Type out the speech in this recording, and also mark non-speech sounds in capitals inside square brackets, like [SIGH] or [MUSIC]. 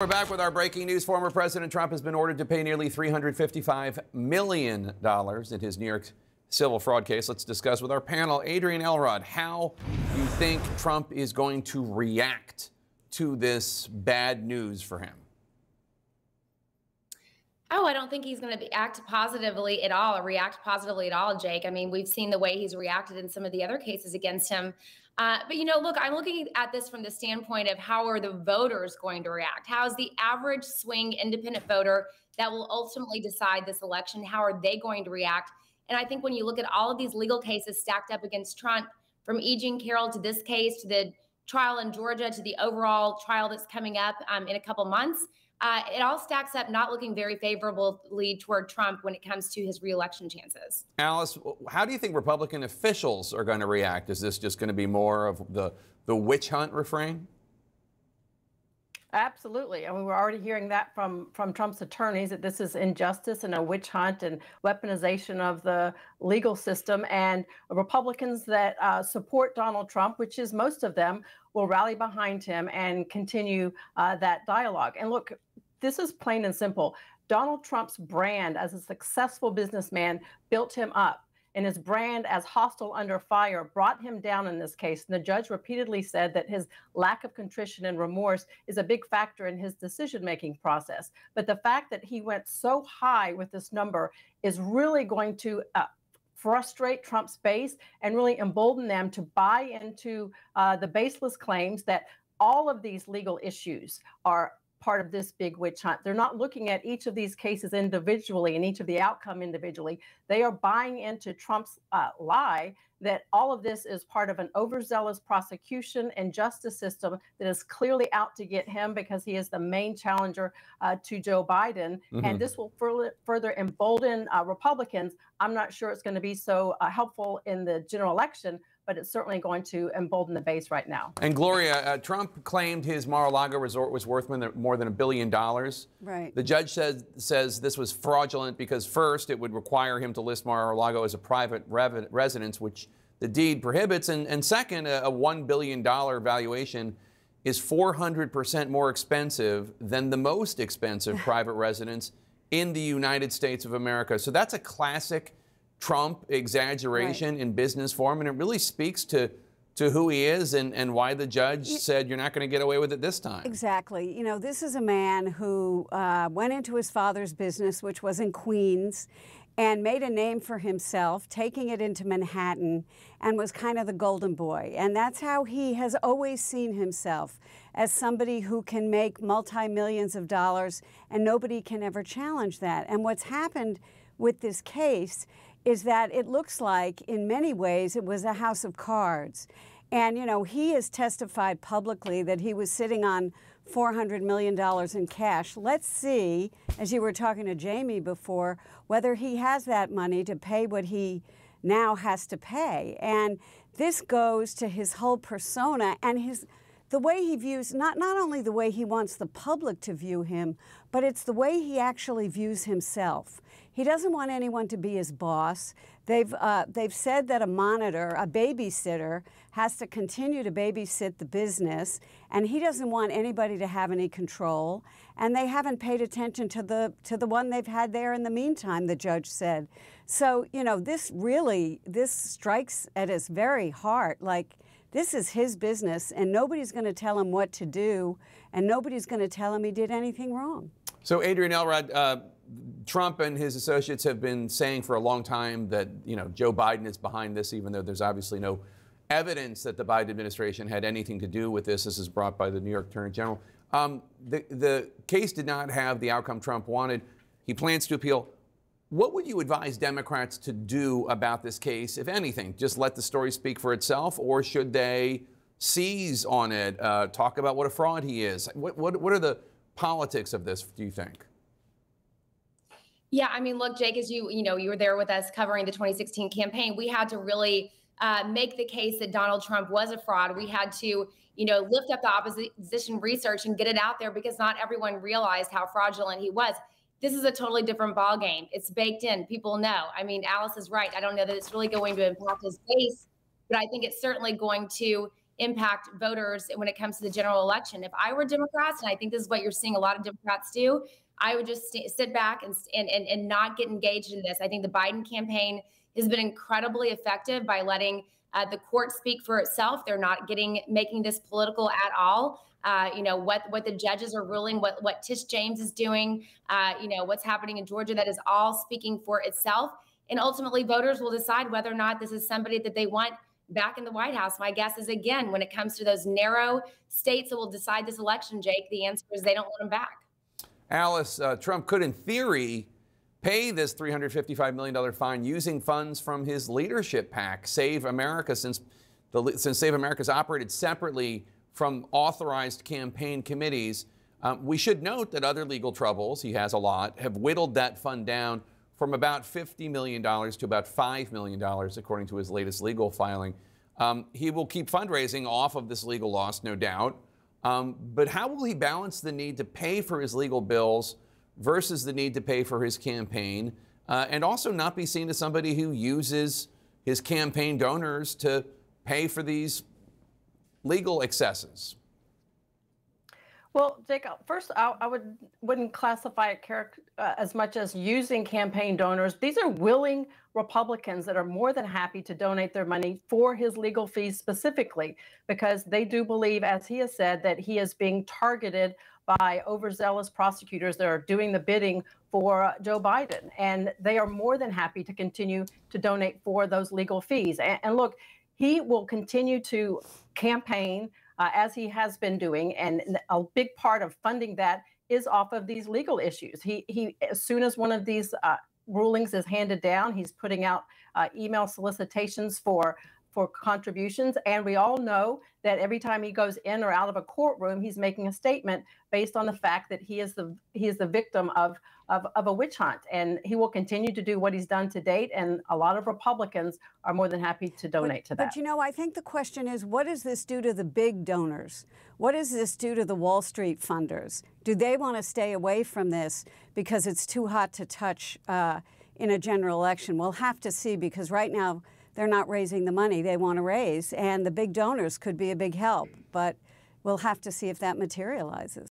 We're back with our breaking news. Former President Trump has been ordered to pay nearly $355 million in his New York civil fraud case. Let's discuss with our panel, Adrian Elrod, how you think Trump is going to react to this bad news for him. Oh, I don't think he's going to act positively at all or react positively at all, Jake. I mean, we've seen the way he's reacted in some of the other cases against him. Uh, but you know, look, I'm looking at this from the standpoint of how are the voters going to react? How is the average swing independent voter that will ultimately decide this election? How are they going to react? And I think when you look at all of these legal cases stacked up against Trump, from E. Jean Carroll to this case to the trial in Georgia to the overall trial that's coming up um, in a couple months, uh, it all stacks up not looking very favorably toward Trump when it comes to his reelection chances. Alice, how do you think Republican officials are going to react? Is this just going to be more of the, the witch hunt refrain? Absolutely. I mean, we're already hearing that from, from Trump's attorneys that this is injustice and a witch hunt and weaponization of the legal system. And Republicans that uh, support Donald Trump, which is most of them, will rally behind him and continue uh, that dialogue. And look, this is plain and simple. Donald Trump's brand as a successful businessman built him up and his brand as hostile under fire brought him down in this case. And the judge repeatedly said that his lack of contrition and remorse is a big factor in his decision making process. But the fact that he went so high with this number is really going to uh, frustrate Trump's base and really embolden them to buy into uh, the baseless claims that all of these legal issues are part of this big witch hunt. They're not looking at each of these cases individually and each of the outcome individually. They are buying into Trump's uh, lie that all of this is part of an overzealous prosecution and justice system that is clearly out to get him because he is the main challenger uh, to Joe Biden. Mm-hmm. And this will further, further embolden uh, Republicans. I'm not sure it's going to be so uh, helpful in the general election, but it's certainly going to embolden the base right now. And Gloria, uh, Trump claimed his Mar-a-Lago resort was worth more than a billion dollars. Right. The judge says says this was fraudulent because first it would require him to list Mar-a-Lago as a private residence, which the deed prohibits, and, and second, a, a one billion dollar valuation is 400% more expensive than the most expensive [LAUGHS] private residence in the United States of America. So that's a classic Trump exaggeration right. in business form, and it really speaks to to who he is and, and why the judge you, said you're not going to get away with it this time. Exactly. You know, this is a man who uh, went into his father's business, which was in Queens, and made a name for himself, taking it into Manhattan, and was kind of the golden boy. And that's how he has always seen himself as somebody who can make multi millions of dollars, and nobody can ever challenge that. And what's happened with this case is that it looks like, in many ways, it was a house of cards. And, you know, he has testified publicly that he was sitting on $400 million in cash. Let's see, as you were talking to Jamie before, whether he has that money to pay what he now has to pay. And this goes to his whole persona and his the way he views not not only the way he wants the public to view him, but it's the way he actually views himself. He doesn't want anyone to be his boss. They've, uh, they've said that a monitor, a babysitter, has to continue to babysit the business, and he doesn't want anybody to have any control. And they haven't paid attention to the, to the one they've had there in the meantime, the judge said. So, you know, this really, this strikes at his very heart. Like, this is his business, and nobody's going to tell him what to do, and nobody's going to tell him he did anything wrong. So, Adrian Elrod, uh, Trump and his associates have been saying for a long time that you know Joe Biden is behind this, even though there's obviously no evidence that the Biden administration had anything to do with this. This is brought by the New York Attorney General. Um, the, the case did not have the outcome Trump wanted. He plans to appeal. What would you advise Democrats to do about this case, if anything? Just let the story speak for itself, or should they seize on it, uh, talk about what a fraud he is? What, what, what are the politics of this, do you think? Yeah, I mean, look, Jake, as you you know, you were there with us covering the 2016 campaign. We had to really uh, make the case that Donald Trump was a fraud. We had to, you know, lift up the opposition research and get it out there because not everyone realized how fraudulent he was. This is a totally different ball game. It's baked in. People know. I mean, Alice is right. I don't know that it's really going to impact his base, but I think it's certainly going to impact voters when it comes to the general election. If I were Democrats, and I think this is what you're seeing a lot of Democrats do, I would just st- sit back and, and, and, and not get engaged in this. I think the Biden campaign has been incredibly effective by letting uh, the court speak for itself. They're not getting making this political at all. Uh, you know what what the judges are ruling, what what Tish James is doing, uh, you know what's happening in Georgia. That is all speaking for itself, and ultimately voters will decide whether or not this is somebody that they want back in the White House. My guess is again, when it comes to those narrow states that will decide this election, Jake, the answer is they don't want him back. Alice, uh, Trump could, in theory, pay this $355 million fine using funds from his leadership PAC, Save America, since, the, since Save America's operated separately from authorized campaign committees. Um, we should note that other legal troubles, he has a lot, have whittled that fund down from about $50 million to about $5 million, according to his latest legal filing. Um, he will keep fundraising off of this legal loss, no doubt. Um, but how will he balance the need to pay for his legal bills versus the need to pay for his campaign uh, and also not be seen as somebody who uses his campaign donors to pay for these legal excesses? Well, Jacob, first, I, I would wouldn't classify it uh, as much as using campaign donors. These are willing Republicans that are more than happy to donate their money for his legal fees specifically, because they do believe, as he has said, that he is being targeted by overzealous prosecutors that are doing the bidding for Joe Biden, and they are more than happy to continue to donate for those legal fees. and, and look, he will continue to campaign uh, as he has been doing. And a big part of funding that is off of these legal issues. He, he as soon as one of these uh, rulings is handed down, he's putting out uh, email solicitations for for contributions. And we all know that every time he goes in or out of a courtroom, he's making a statement based on the fact that he is the he is the victim of of, of a witch hunt. And he will continue to do what he's done to date. And a lot of Republicans are more than happy to donate but, to that. But you know, I think the question is what does this do to the big donors? What does this do to the Wall Street funders? Do they want to stay away from this because it's too hot to touch uh, in a general election? We'll have to see because right now they're not raising the money they want to raise, and the big donors could be a big help. But we'll have to see if that materializes.